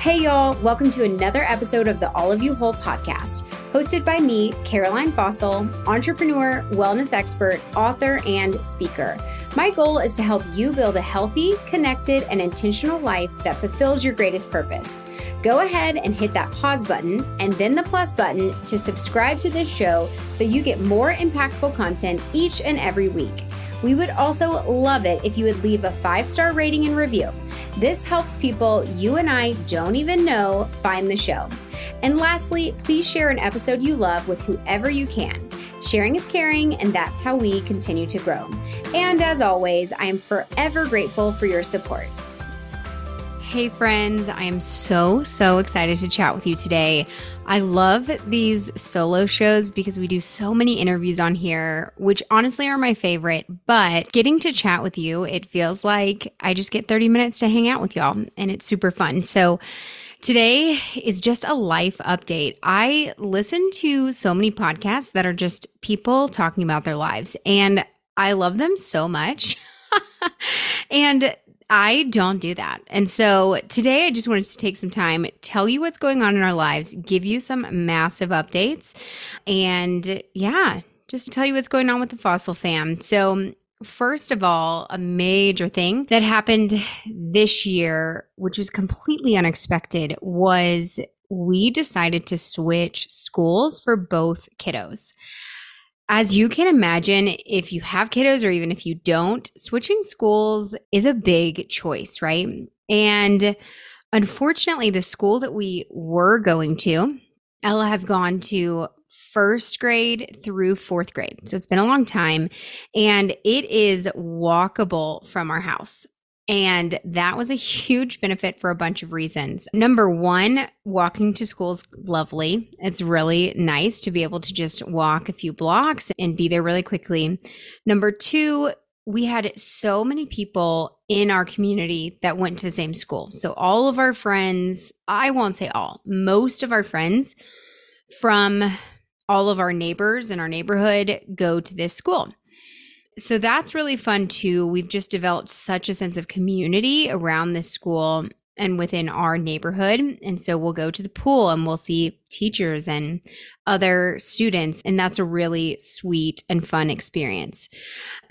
Hey, y'all, welcome to another episode of the All of You Whole podcast, hosted by me, Caroline Fausel, entrepreneur, wellness expert, author, and speaker. My goal is to help you build a healthy, connected, and intentional life that fulfills your greatest purpose. Go ahead and hit that pause button and then the plus button to subscribe to this show so you get more impactful content each and every week. We would also love it if you would leave a five star rating and review. This helps people you and I don't even know find the show. And lastly, please share an episode you love with whoever you can. Sharing is caring, and that's how we continue to grow. And as always, I am forever grateful for your support. Hey, friends, I am so, so excited to chat with you today. I love these solo shows because we do so many interviews on here, which honestly are my favorite. But getting to chat with you, it feels like I just get 30 minutes to hang out with y'all, and it's super fun. So, Today is just a life update. I listen to so many podcasts that are just people talking about their lives, and I love them so much. and I don't do that. And so today I just wanted to take some time, tell you what's going on in our lives, give you some massive updates, and yeah, just to tell you what's going on with the Fausel fam. So First of all, a major thing that happened this year, which was completely unexpected, was we decided to switch schools for both kiddos. As you can imagine, if you have kiddos or even if you don't, switching schools is a big choice, right? And unfortunately, the school that we were going to, Ella has gone to first grade through fourth grade. So it's been a long time and it is walkable from our house. And that was a huge benefit for a bunch of reasons. Number one, walking to school is lovely. It's really nice to be able to just walk a few blocks and be there really quickly. Number two, we had so many people in our community that went to the same school. So all of our friends, I won't say all, most of our friends from all of our neighbors in our neighborhood go to this school. So that's really fun too. We've just developed such a sense of community around this school and within our neighborhood. And so we'll go to the pool and we'll see teachers and other students. And that's a really sweet and fun experience.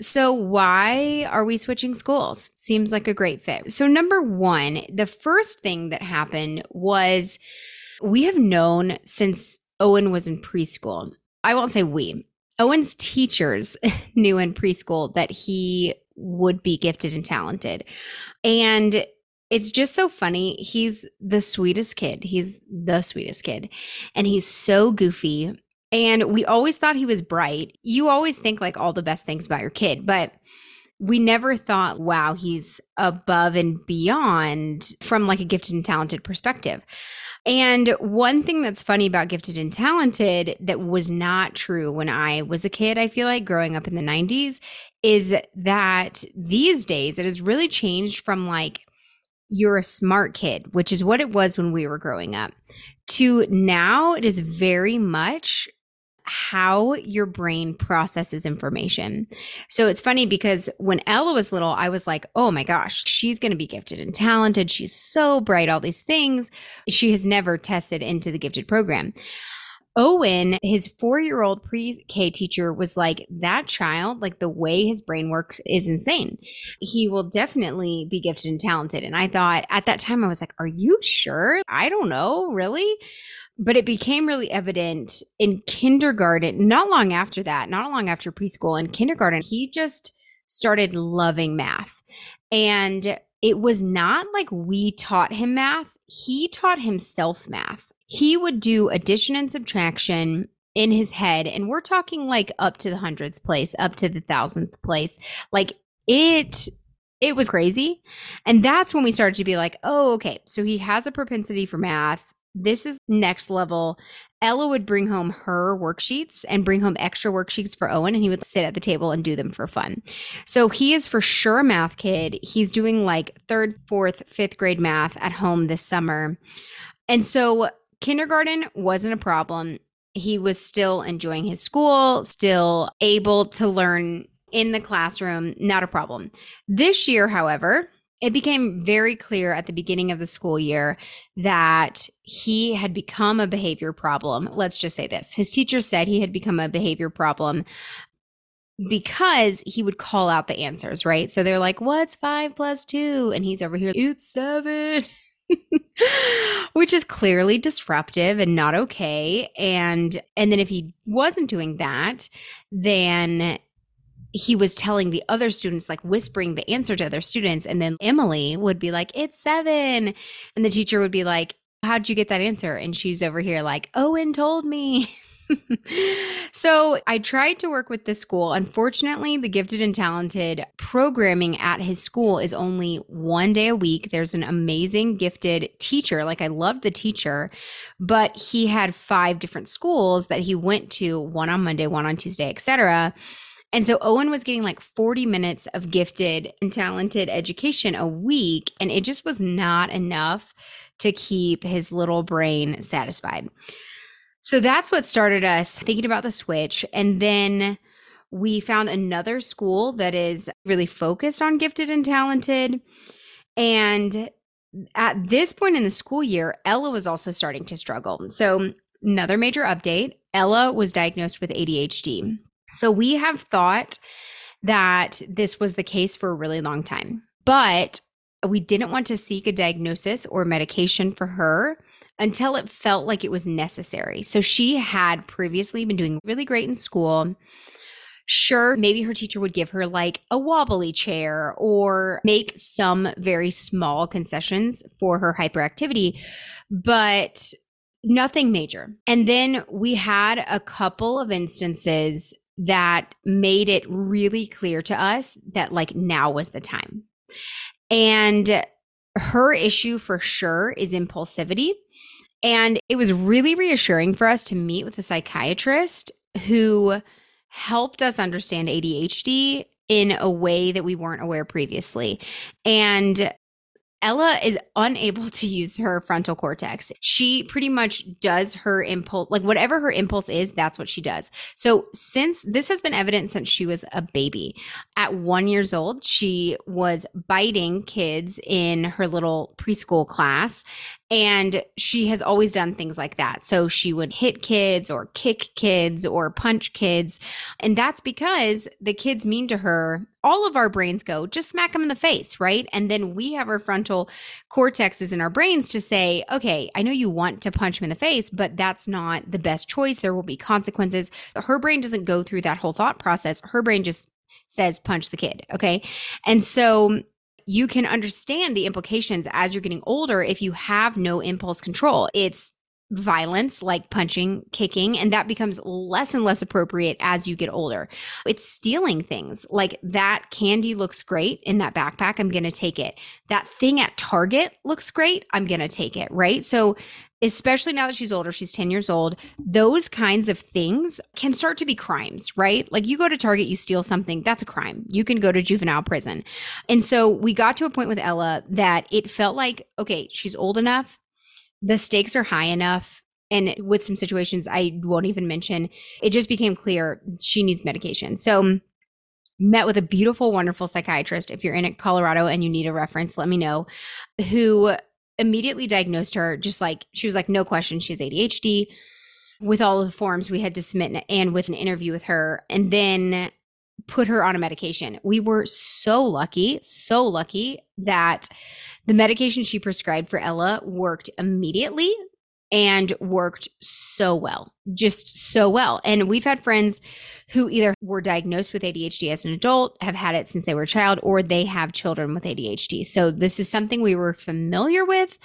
So, why are we switching schools? Seems like a great fit. So, number one, the first thing that happened was we have known since Owen was in preschool. I won't say we, Owen's teachers knew in preschool that he would be gifted and talented. And it's just so funny. He's the sweetest kid. He's the sweetest kid. And he's so goofy. And we always thought he was bright. You always think like all the best things about your kid, but we never thought, wow, he's above and beyond from like a gifted and talented perspective. And one thing that's funny about gifted and talented that was not true when I was a kid, I feel like growing up in the 90s, is that these days it has really changed from like, you're a smart kid, which is what it was when we were growing up, to now it is very much how your brain processes information. So it's funny because when Ella was little, I was like, oh my gosh, she's going to be gifted and talented. She's so bright, all these things. She has never tested into the gifted program. Owen, his four year old pre K teacher, was like, That child, like the way his brain works is insane. He will definitely be gifted and talented. And I thought at that time, I was like, Are you sure? I don't know, really? But it became really evident in kindergarten, not long after that, not long after preschool. In kindergarten, he just started loving math. And it was not like we taught him math, he taught himself math. He would do addition and subtraction in his head. And we're talking like up to the hundreds place, up to the thousandth place. Like it it was crazy. And that's when we started to be like, oh, okay. So he has a propensity for math this is next level. Ella would bring home her worksheets and bring home extra worksheets for Owen, and he would sit at the table and do them for fun. So he is for sure a math kid. He's doing like third, fourth, fifth grade math at home this summer. And so kindergarten wasn't a problem. He was still enjoying his school, still able to learn in the classroom, not a problem. This year, however, it became very clear at the beginning of the school year that he had become a behavior problem. Let's just say this his teacher said he had become a behavior problem because he would call out the answers, right? So they're like, What's five plus two? And he's over here, It's seven. which is clearly disruptive and not okay and and then if he wasn't doing that then he was telling the other students, like whispering the answer to other students. And then Emily would be like, it's seven. And the teacher would be like, how'd you get that answer? And she's over here like, Owen told me. so I tried to work with this school. Unfortunately, the gifted and talented programming at his school is only one day a week. There's an amazing gifted teacher. Like I loved the teacher, but he had five different schools that he went to, one on Monday, one on Tuesday, etc. And so Owen was getting like 40 minutes of gifted and talented education a week, and it just was not enough to keep his little brain satisfied. So that's what started us thinking about the switch. And then we found another school that is really focused on gifted and talented. And at this point in the school year, Ella was also starting to struggle. So, another major update Ella was diagnosed with ADHD. So we have thought that this was the case for a really long time, but we didn't want to seek a diagnosis or medication for her until it felt like it was necessary. So she had previously been doing really great in school. Sure, maybe her teacher would give her like a wobbly chair or make some very small concessions for her hyperactivity, but nothing major. And then we had a couple of instances that made it really clear to us that like now was the time. And her issue for sure is impulsivity. And it was really reassuring for us to meet with a psychiatrist who helped us understand ADHD in a way that we weren't aware previously. And Ella is unable to use her frontal cortex. She pretty much does her impulse, like whatever her impulse is, that's what she does. So since this has been evident since she was a baby, at one years old, she was biting kids in her little preschool class and she has always done things like that. So she would hit kids or kick kids or punch kids. And that's because the kids mean to her, all of our brains go, just smack them in the face, right? And then we have our frontal cortexes in our brains to say, okay, I know you want to punch him in the face, but that's not the best choice. There will be consequences. Her brain doesn't go through that whole thought process. Her brain just says punch the kid. Okay. And so you can understand the implications as you're getting older if you have no impulse control. It's violence like punching, kicking, and that becomes less and less appropriate as you get older. It's stealing things like that candy looks great in that backpack. I'm going to take it. That thing at Target looks great. I'm going to take it. Right. So especially now that she's older, she's 10 years old, those kinds of things can start to be crimes, right? Like you go to Target, you steal something, that's a crime. You can go to juvenile prison. And so we got to a point with Ella that it felt like, okay, she's old enough, the stakes are high enough. And with some situations I won't even mention, it just became clear she needs medication. So, met with a beautiful, wonderful psychiatrist. If you're in Colorado and you need a reference, let me know, who immediately diagnosed her just like she was like no question she has ADHD with all of the forms we had to submit and with an interview with her and then put her on a medication. We were so lucky, so lucky that the medication she prescribed for Ella worked immediately and worked so well, just so well. And we've had friends who either were diagnosed with ADHD as an adult, have had it since they were a child, or they have children with ADHD. So this is something we were familiar with.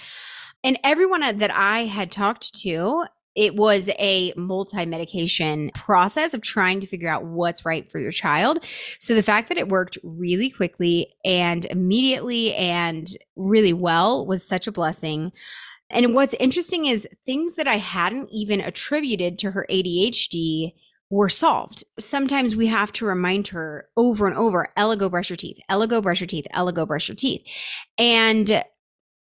And everyone that I had talked to, it was a multi medication process of trying to figure out what's right for your child. So the fact that it worked really quickly and immediately and really well was such a blessing. And what's interesting is things that I hadn't even attributed to her ADHD were solved. Sometimes we have to remind her over and over, Ella, go brush your teeth. Ella, go brush your teeth. Ella, go brush your teeth. And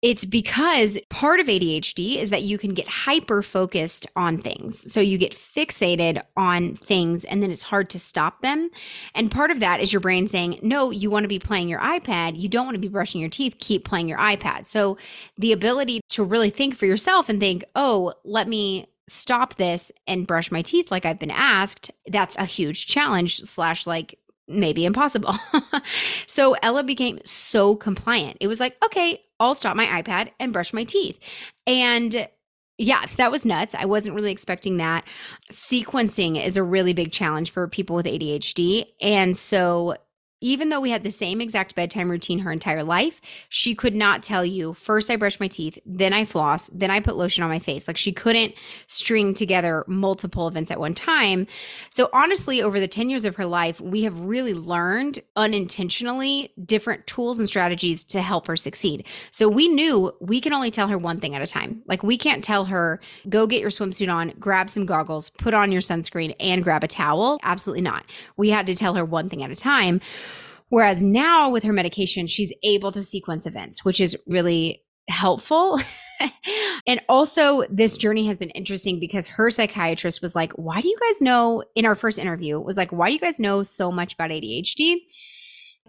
It's because part of ADHD is that you can get hyper focused on things. So you get fixated on things and then it's hard to stop them. And part of that is your brain saying, no, you want to be playing your iPad. You don't want to be brushing your teeth. Keep playing your iPad. So the ability to really think for yourself and think, oh, let me stop this and brush my teeth like I've been asked, that's a huge challenge, slash, like maybe impossible. so Ella became so compliant. It was like, okay, I'll stop my iPad and brush my teeth. And yeah, that was nuts. I wasn't really expecting that. Sequencing is a really big challenge for people with ADHD. And so even though we had the same exact bedtime routine her entire life, she could not tell you first I brush my teeth, then I floss, then I put lotion on my face. Like she couldn't string together multiple events at one time. So honestly, over the 10 years of her life, we have really learned unintentionally different tools and strategies to help her succeed. So we knew we can only tell her one thing at a time. Like we can't tell her, go get your swimsuit on, grab some goggles, put on your sunscreen, and grab a towel. Absolutely not. We had to tell her one thing at a time. Whereas now with her medication, she's able to sequence events, which is really helpful. and also, this journey has been interesting because her psychiatrist was like, Why do you guys know in our first interview, was like, Why do you guys know so much about ADHD?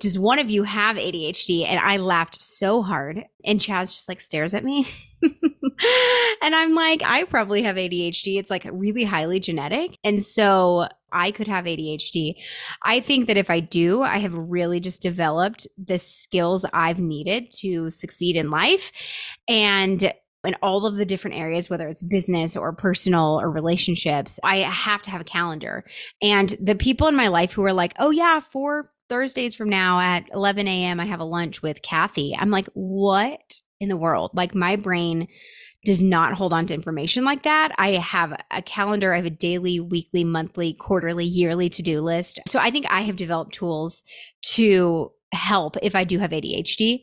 Does one of you have ADHD? And I laughed so hard. And Chaz just like stares at me. and I'm like, I probably have ADHD. It's like really highly genetic. And so I could have ADHD. I think that if I do, I have really just developed the skills I've needed to succeed in life. And in all of the different areas, whether it's business or personal or relationships, I have to have a calendar. And the people in my life who are like, oh, yeah, four Thursdays from now at 11 a.m., I have a lunch with Kathy. I'm like, what in the world? Like, my brain does not hold on to information like that. I have a calendar, I have a daily, weekly, monthly, quarterly, yearly to do list. So I think I have developed tools to help if I do have ADHD.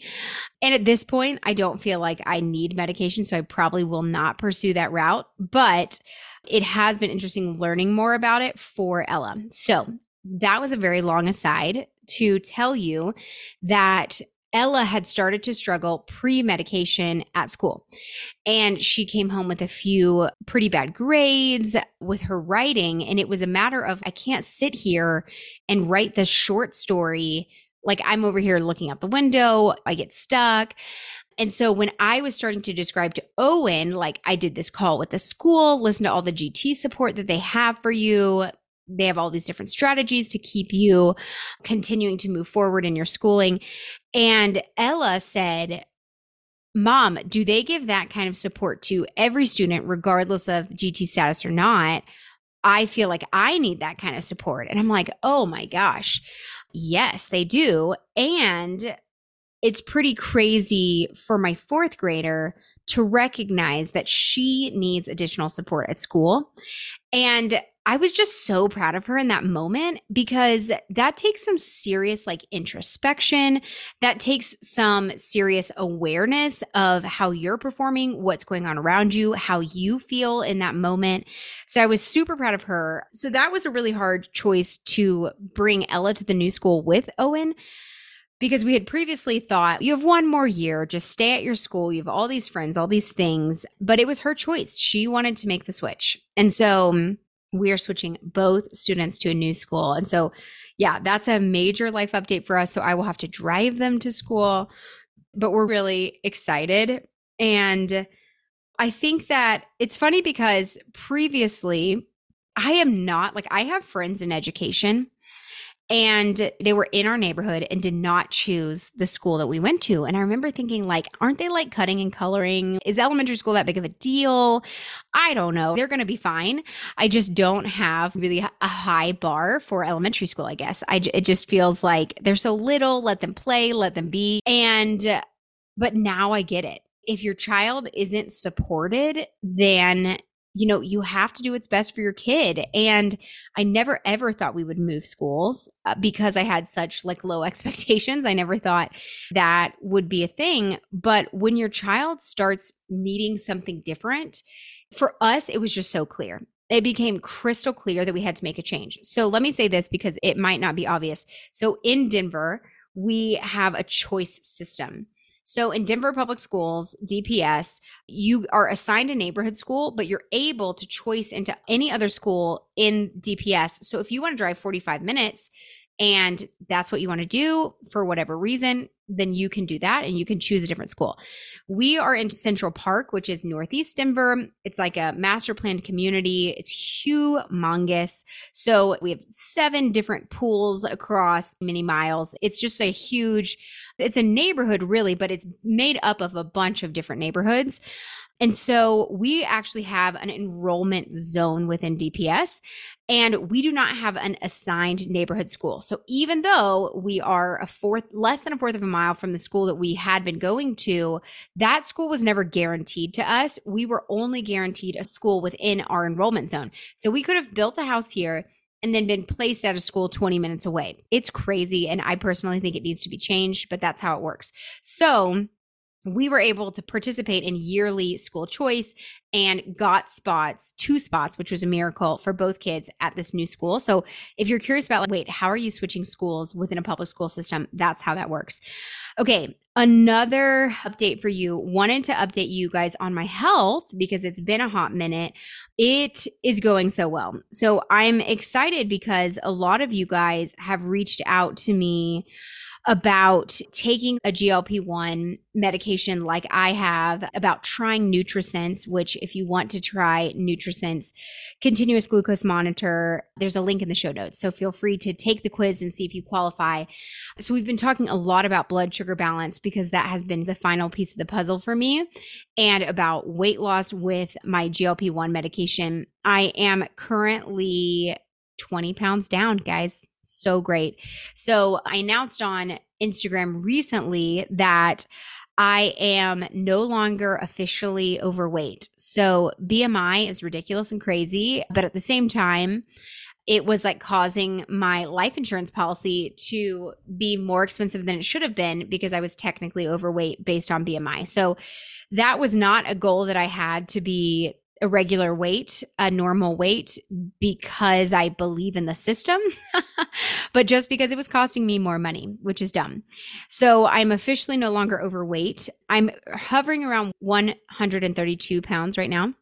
And at this point, I don't feel like I need medication. So I probably will not pursue that route. But it has been interesting learning more about it for Ella. So that was a very long aside to tell you that Ella had started to struggle pre medication at school. And she came home with a few pretty bad grades with her writing. And it was a matter of, I can't sit here and write this short story. Like I'm over here looking out the window, I get stuck. And so when I was starting to describe to Owen, like I did this call with the school, listen to all the GT support that they have for you, they have all these different strategies to keep you continuing to move forward in your schooling. And Ella said, Mom, do they give that kind of support to every student, regardless of GT status or not? I feel like I need that kind of support. And I'm like, oh my gosh, yes, they do. And it's pretty crazy for my fourth grader to recognize that she needs additional support at school. And I was just so proud of her in that moment because that takes some serious like introspection. That takes some serious awareness of how you're performing, what's going on around you, how you feel in that moment. So I was super proud of her. So that was a really hard choice to bring Ella to the new school with Owen because we had previously thought you have one more year, just stay at your school. You have all these friends, all these things. But it was her choice. She wanted to make the switch. And so we are switching both students to a new school. And so, yeah, that's a major life update for us. So I will have to drive them to school, but we're really excited. And I think that it's funny because previously, I am not like, I have friends in education and they were in our neighborhood and did not choose the school that we went to. And i remember thinking like aren't they like cutting and coloring? Is elementary school that big of a deal? I don't know. They're going to be fine. I just don't have really a high bar for elementary school i guess. I it just feels like they're so little. Let them play let them be. And but now i get it. If your child isn't supported then you know, you have to do what's best for your kid. And I never ever thought we would move schools uh, because I had such like low expectations. I never thought that would be a thing. But when your child starts needing something different, for us, it was just so clear. It became crystal clear that we had to make a change. So let me say this because it might not be obvious. So in Denver, we have a choice system. So in Denver Public Schools, DPS, you are assigned a neighborhood school, but you're able to choice into any other school in DPS. So if you want to drive 45 minutes, and that's what you want to do for whatever reason, then you can do that and you can choose a different school. We are in Central Park, which is Northeast Denver. It's like a master planned community. It's humongous. So we have seven different pools across many miles. It's just a huge, it's a neighborhood really, but it's made up of a bunch of different neighborhoods. And so we actually have an enrollment zone within DPS, and we do not have an assigned neighborhood school. So even though we are a fourth, less than a fourth of a mile from the school that we had been going to, that school was never guaranteed to us. We were only guaranteed a school within our enrollment zone. So we could have built a house here and then been placed at a school 20 minutes away. It's crazy. And I personally think it needs to be changed, but that's how it works. So, we were able to participate in yearly school choice and got spots, two spots, which was a miracle for both kids at this new school. So if you're curious about, like, wait, how are you switching schools within a public school system? That's how that works. Okay. Another update for you. Wanted to update you guys on my health because it's been a hot minute. It is going so well. So I'm excited because a lot of you guys have reached out to me about taking a GLP 1 medication like I have, about trying NutriSense, which, if you want to try NutriSense continuous glucose monitor, there's a link in the show notes. So feel free to take the quiz and see if you qualify. So, we've been talking a lot about blood sugar balance because that has been the final piece of the puzzle for me, and about weight loss with my GLP 1 medication. I am currently 20 pounds down, guys so great. So I announced on Instagram recently that I am no longer officially overweight. So BMI is ridiculous and crazy, but at the same time, it was like causing my life insurance policy to be more expensive than it should have been because I was technically overweight based on BMI. So that was not a goal that I had to be a regular weight, a normal weight, because I believe in the system, but just because it was costing me more money, which is dumb. So I'm officially no longer overweight. I'm hovering around 132 pounds right now.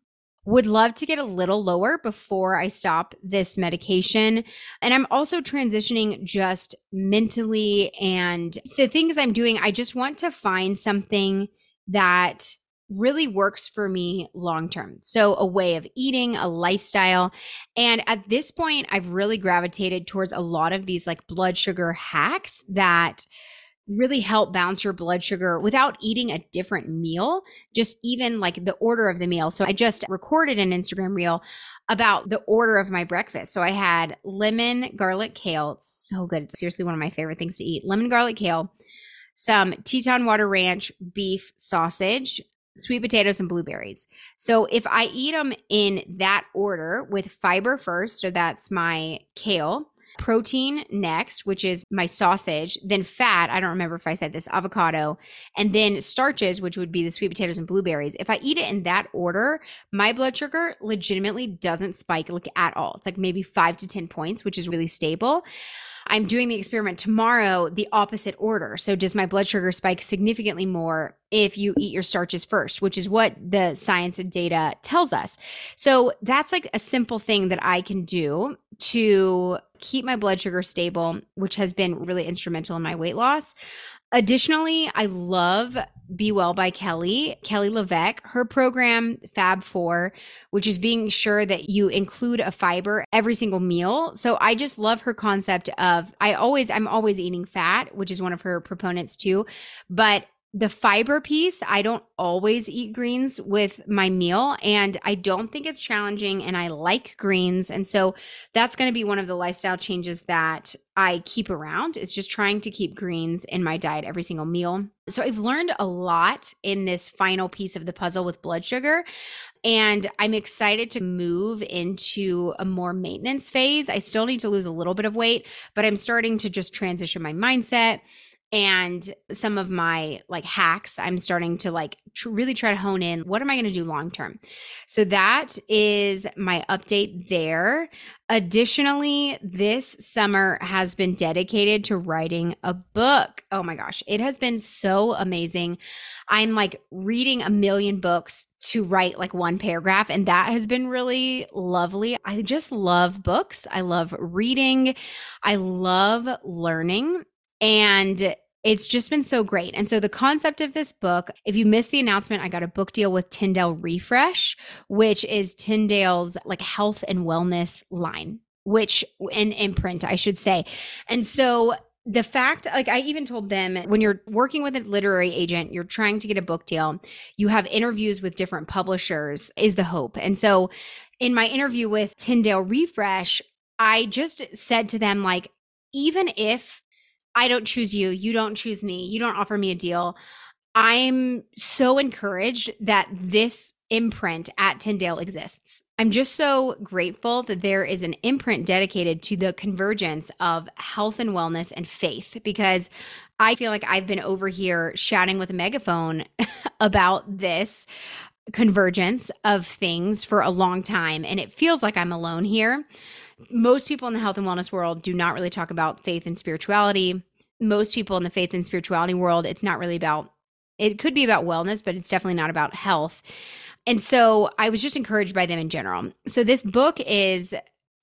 Would love to get a little lower before I stop this medication. And I'm also transitioning just mentally and the things I'm doing. I just want to find something that really works for me long term. So, a way of eating, a lifestyle. And at this point, I've really gravitated towards a lot of these like blood sugar hacks that really help balance your blood sugar without eating a different meal, just even like the order of the meal. So I just recorded an Instagram reel about the order of my breakfast. So I had lemon, garlic, kale. It's so good. It's seriously one of my favorite things to eat. Lemon, garlic, kale, some Teton Water Ranch beef sausage, sweet potatoes and blueberries. So if I eat them in that order with fiber first, so that's my kale, protein next, which is my sausage, then fat, I don't remember if I said this, avocado, and then starches, which would be the sweet potatoes and blueberries. If I eat it in that order, my blood sugar legitimately doesn't spike like at all. It's like maybe 5 to 10 points, which is really stable. I'm doing the experiment tomorrow, the opposite order. So, does my blood sugar spike significantly more if you eat your starches first, which is what the science and data tells us? So, that's like a simple thing that I can do to keep my blood sugar stable, which has been really instrumental in my weight loss. Additionally, I love Be Well by Kelly, Kelly LeVeque, her program Fab Four, which is being sure that you include a fiber every single meal. So I just love her concept of I always I'm always eating fat, which is one of her proponents too, but the fiber piece, I don't always eat greens with my meal, and I don't think it's challenging, and I like greens. And so that's going to be one of the lifestyle changes that I keep around is just trying to keep greens in my diet every single meal. So I've learned a lot in this final piece of the puzzle with blood sugar. And I'm excited to move into a more maintenance phase. I still need to lose a little bit of weight, but I'm starting to just transition my mindset and some of my like hacks i'm starting to like tr- really try to hone in what am i going to do long term? So that is my update there. Additionally this summer has been dedicated to writing a book. Oh my gosh it has been so amazing. I'm like reading a million books to write like one paragraph and that has been really lovely. I just love books. I love reading. I love learning and it's just been so great. And so the concept of this book, if you missed the announcement, I got a book deal with Tyndale Refresh, which is Tyndale's like health and wellness line, which an imprint, I should say. And so the fact like i even told them when you're working with a literary agent you're trying to get a book deal you have interviews with different publishers is the hope and so in my interview with tyndale refresh i just said to them like even if I don't choose you, you don't choose me, you don't offer me a deal. I'm so encouraged that this imprint at Tyndale exists. I'm just so grateful that there is an imprint dedicated to the convergence of health and wellness and faith because I feel like I've been over here shouting with a megaphone about this convergence of things for a long time and it feels like I'm alone here most people in the health and wellness world do not really talk about faith and spirituality. Most people in the faith and spirituality world, it's not really about, it could be about wellness, but it's definitely not about health. And so I was just encouraged by them in general. So this book is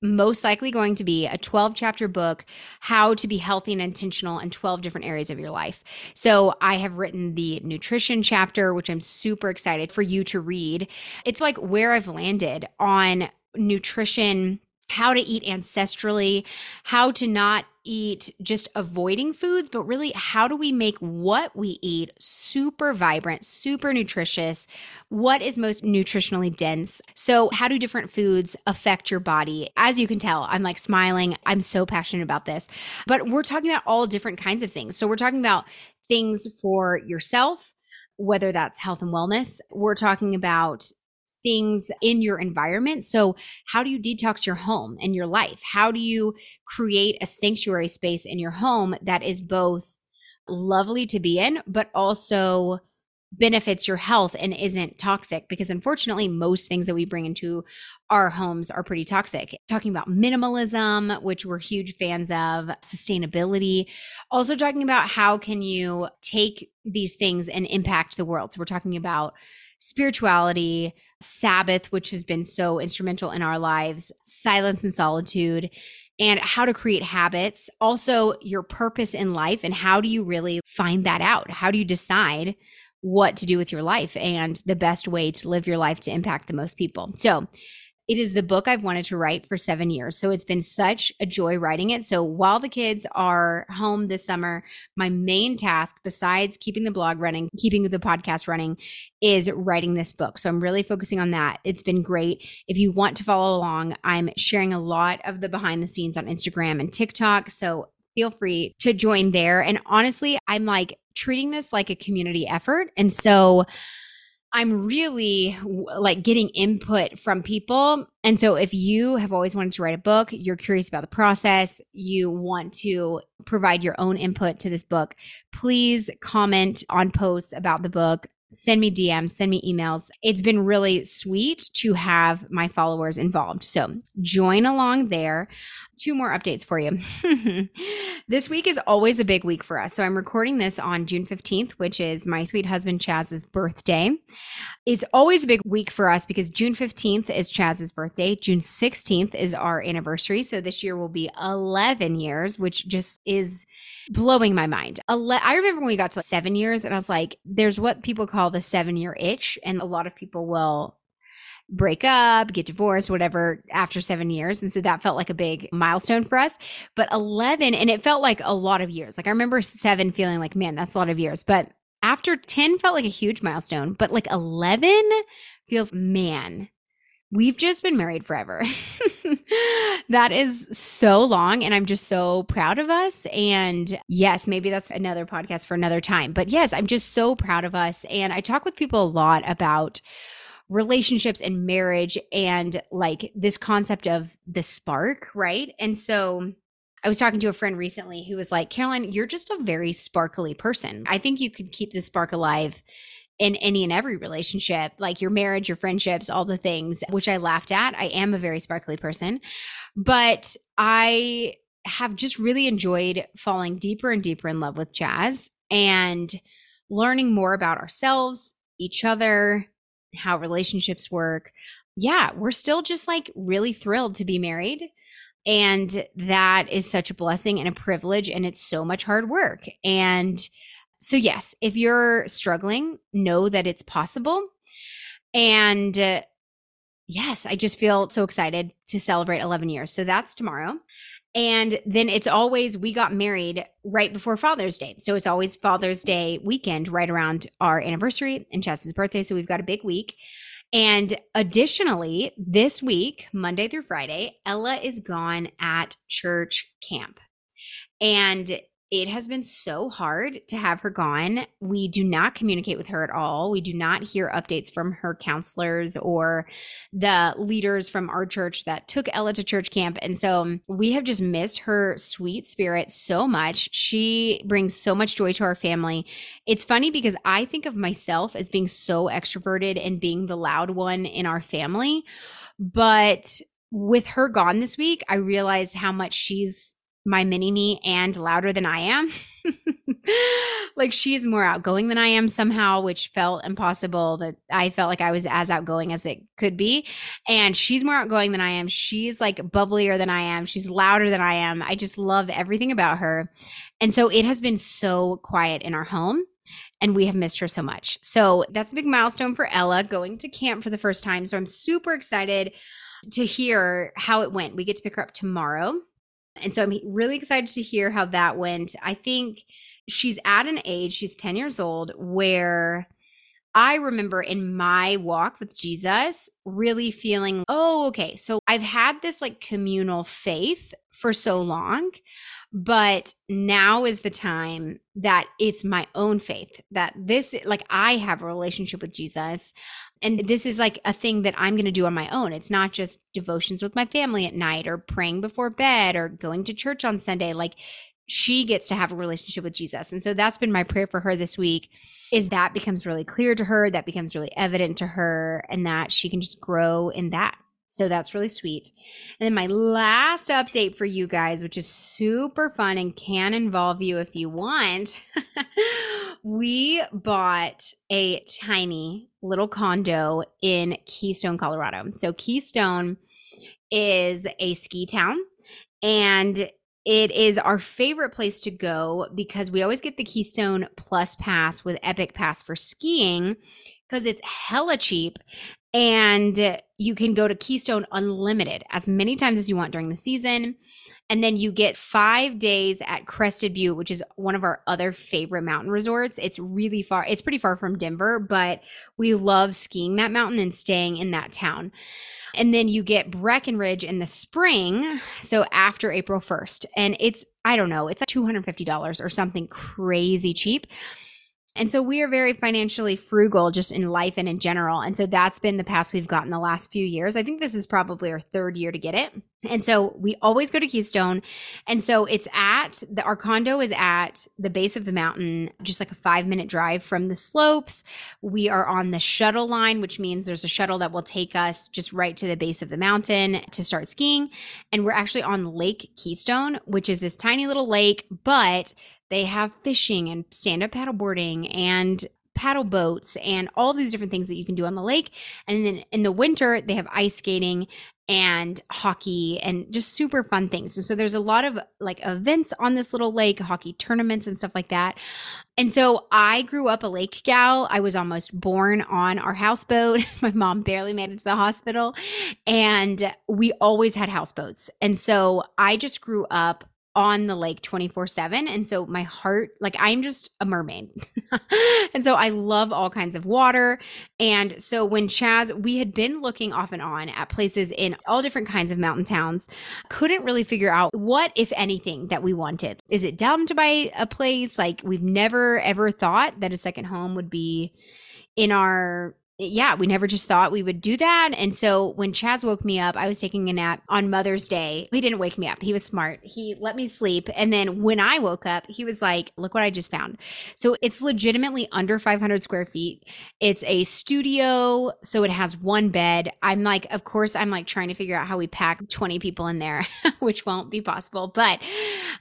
most likely going to be a 12 chapter book how to be healthy and intentional in 12 different areas of your life so i have written the nutrition chapter which i'm super excited for you to read it's like where i've landed on nutrition how to eat ancestrally, how to not eat just avoiding foods, but really how do we make what we eat super vibrant, super nutritious? What is most nutritionally dense? So, how do different foods affect your body? As you can tell, I'm like smiling. I'm so passionate about this. But we're talking about all different kinds of things. So, we're talking about things for yourself, whether that's health and wellness. We're talking about things in your environment. So, how do you detox your home and your life? How do you create a sanctuary space in your home that is both lovely to be in, but also benefits your health and isn't toxic because unfortunately most things that we bring into our homes are pretty toxic talking about minimalism which we're huge fans of sustainability also talking about how can you take these things and impact the world so we're talking about spirituality Sabbath, which has been so instrumental in our lives, silence and solitude, and how to create habits. Also, your purpose in life and how do you really find that out? How do you decide what to do with your life and the best way to live your life to impact the most people? So, it is the book I've wanted to write for seven years. So it's been such a joy writing it. So while the kids are home this summer, my main task, besides keeping the blog running, keeping the podcast running, is writing this book. So I'm really focusing on that. It's been great. If you want to follow along, I'm sharing a lot of the behind the scenes on Instagram and TikTok. So feel free to join there. And honestly, I'm like treating this like a community effort. And so, I'm really like getting input from people. And so if you have always wanted to write a book, you're curious about the process, you want to provide your own input to this book, please comment on posts about the book send me DMs, send me emails. It's been really sweet to have my followers involved. So join along there. Two more updates for you. this week is always a big week for us. So I'm recording this on June 15th, which is my sweet husband Chaz's birthday. It's always a big week for us because June 15th is Chaz's birthday. June 16th is our anniversary. So this year will be 11 years, which just is blowing my mind. I remember when we got to seven years and I was like, there's what people call the seven year itch. And a lot of people will break up, get divorced, whatever after seven years. And so that felt like a big milestone for us. But 11, and it felt like a lot of years. Like I remember seven feeling like, man, that's a lot of years. But after 10 felt like a huge milestone. But like 11 feels, man, we've just been married forever. that is so long. And I'm just so proud of us. And yes, maybe that's another podcast for another time. But yes, I'm just so proud of us. And I talk with people a lot about relationships and marriage and like this concept of the spark, right? And so I was talking to a friend recently who was like, Caroline, you're just a very sparkly person. I think you could keep the spark alive in any and every relationship, like your marriage, your friendships, all the things, which I laughed at. I am a very sparkly person, but I have just really enjoyed falling deeper and deeper in love with Chaz and learning more about ourselves, each other, how relationships work. Yeah, we're still just like really thrilled to be married. And that is such a blessing and a privilege. And it's so much hard work. And so, yes, if you're struggling, know that it's possible. And uh, yes, I just feel so excited to celebrate 11 years. So that's tomorrow. And then it's always, we got married right before Father's Day. So it's always Father's Day weekend right around our anniversary and Chaz's birthday. So we've got a big week. And additionally, this week, Monday through Friday, Ella is gone at church camp. And it has been so hard to have her gone. We do not communicate with her at all. We do not hear updates from her counselors or the leaders from our church that took Ella to church camp. And so we have just missed her sweet spirit so much. She brings so much joy to our family. It's funny because I think of myself as being so extroverted and being the loud one in our family. But with her gone this week, I realized how much she's my mini me and louder than I am. like she's more outgoing than I am somehow, which felt impossible that I felt like I was as outgoing as it could be. And she's more outgoing than I am. She's like bubblier than I am. She's louder than I am. I just love everything about her. And so it has been so quiet in our home and we have missed her so much. So that's a big milestone for Ella going to camp for the first time. So I'm super excited to hear how it went. We get to pick her up tomorrow. And so I'm really excited to hear how that went. I think she's at an age, she's 10 years old, where I remember in my walk with Jesus really feeling, oh, okay, so I've had this like communal faith for so long, but now is the time that it's my own faith that this like i have a relationship with jesus and this is like a thing that i'm going to do on my own. It's not just devotions with my family at night or praying before bed or going to church on sunday. Like she gets to have a relationship with jesus. And so that's been my prayer for her this week is that becomes really clear to her that becomes really evident to her and that she can just grow in that so that's really sweet. And then my last update for you guys, which is super fun and can involve you if you want. we bought a tiny little condo in Keystone, Colorado. So Keystone is a ski town and it is our favorite place to go because we always get the Keystone Plus Pass with Epic Pass for skiing because it's hella cheap and you can go to Keystone Unlimited as many times as you want during the season. And then you get five days at Crested Butte, which is one of our other favorite mountain resorts. It's really far, it's pretty far from Denver, but we love skiing that mountain and staying in that town. And then you get Breckenridge in the spring. So after April 1st. And it's, I don't know, it's like $250 or something crazy cheap. And so we are very financially frugal just in life and in general. And so that's been the pass we've gotten the last few years. I think this is probably our third year to get it. And so we always go to Keystone. And so it's at the our condo is at the base of the mountain, just like a five minute drive from the slopes. We are on the shuttle line, which means there's a shuttle that will take us just right to the base of the mountain to start skiing. And we're actually on Lake Keystone, which is this tiny little lake, but they have fishing and stand up paddleboarding and paddle boats and all these different things that you can do on the lake. And then in the winter, they have ice skating and hockey and just super fun things. And so there's a lot of like events on this little lake, hockey tournaments and stuff like that. And so I grew up a lake gal. I was almost born on our houseboat. My mom barely made it to the hospital and we always had houseboats. And so I just grew up on the lake 24 7. And so my heart, like I'm just a mermaid. and so I love all kinds of water. And so when Chaz, we had been looking off and on at places in all different kinds of mountain towns, couldn't really figure out what, if anything, that we wanted. Is it dumb to buy a place? Like we've never ever thought that a second home would be in our yeah, we never just thought we would do that. And so when Chaz woke me up, I was taking a nap on Mother's Day. He didn't wake me up. He was smart. He let me sleep. And then when I woke up, he was like, look what I just found. So it's legitimately under 500 square feet. It's a studio. So it has one bed. I'm like, of course, I'm like trying to figure out how we pack 20 people in there, which won't be possible, but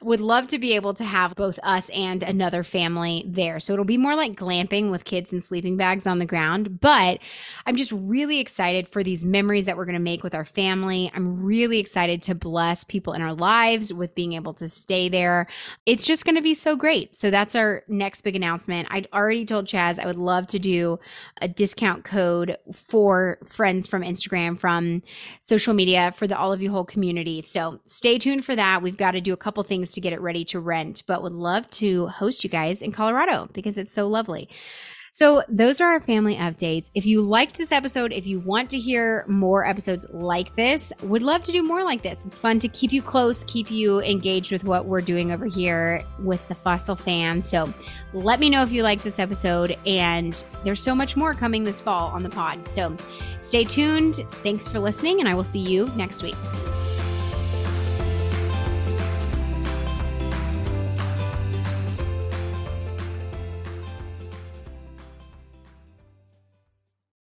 would love to be able to have both us and another family there. So it'll be more like glamping with kids and sleeping bags on the ground. But but I'm just really excited for these memories that we're going to make with our family. I'm really excited to bless people in our lives with being able to stay there. It's just going to be so great. So that's our next big announcement. I'd already told Chaz I would love to do a discount code for friends from Instagram, from social media for the All of You Whole community. So stay tuned for that. We've got to do a couple things to get it ready to rent, but would love to host you guys in Colorado because it's so lovely. So, those are our family updates. If you liked this episode, if you want to hear more episodes like this, would love to do more like this. It's fun to keep you close, keep you engaged with what we're doing over here with the Fausel fam. So, let me know if you like this episode. And there's so much more coming this fall on the pod. So, stay tuned. Thanks for listening, and I will see you next week.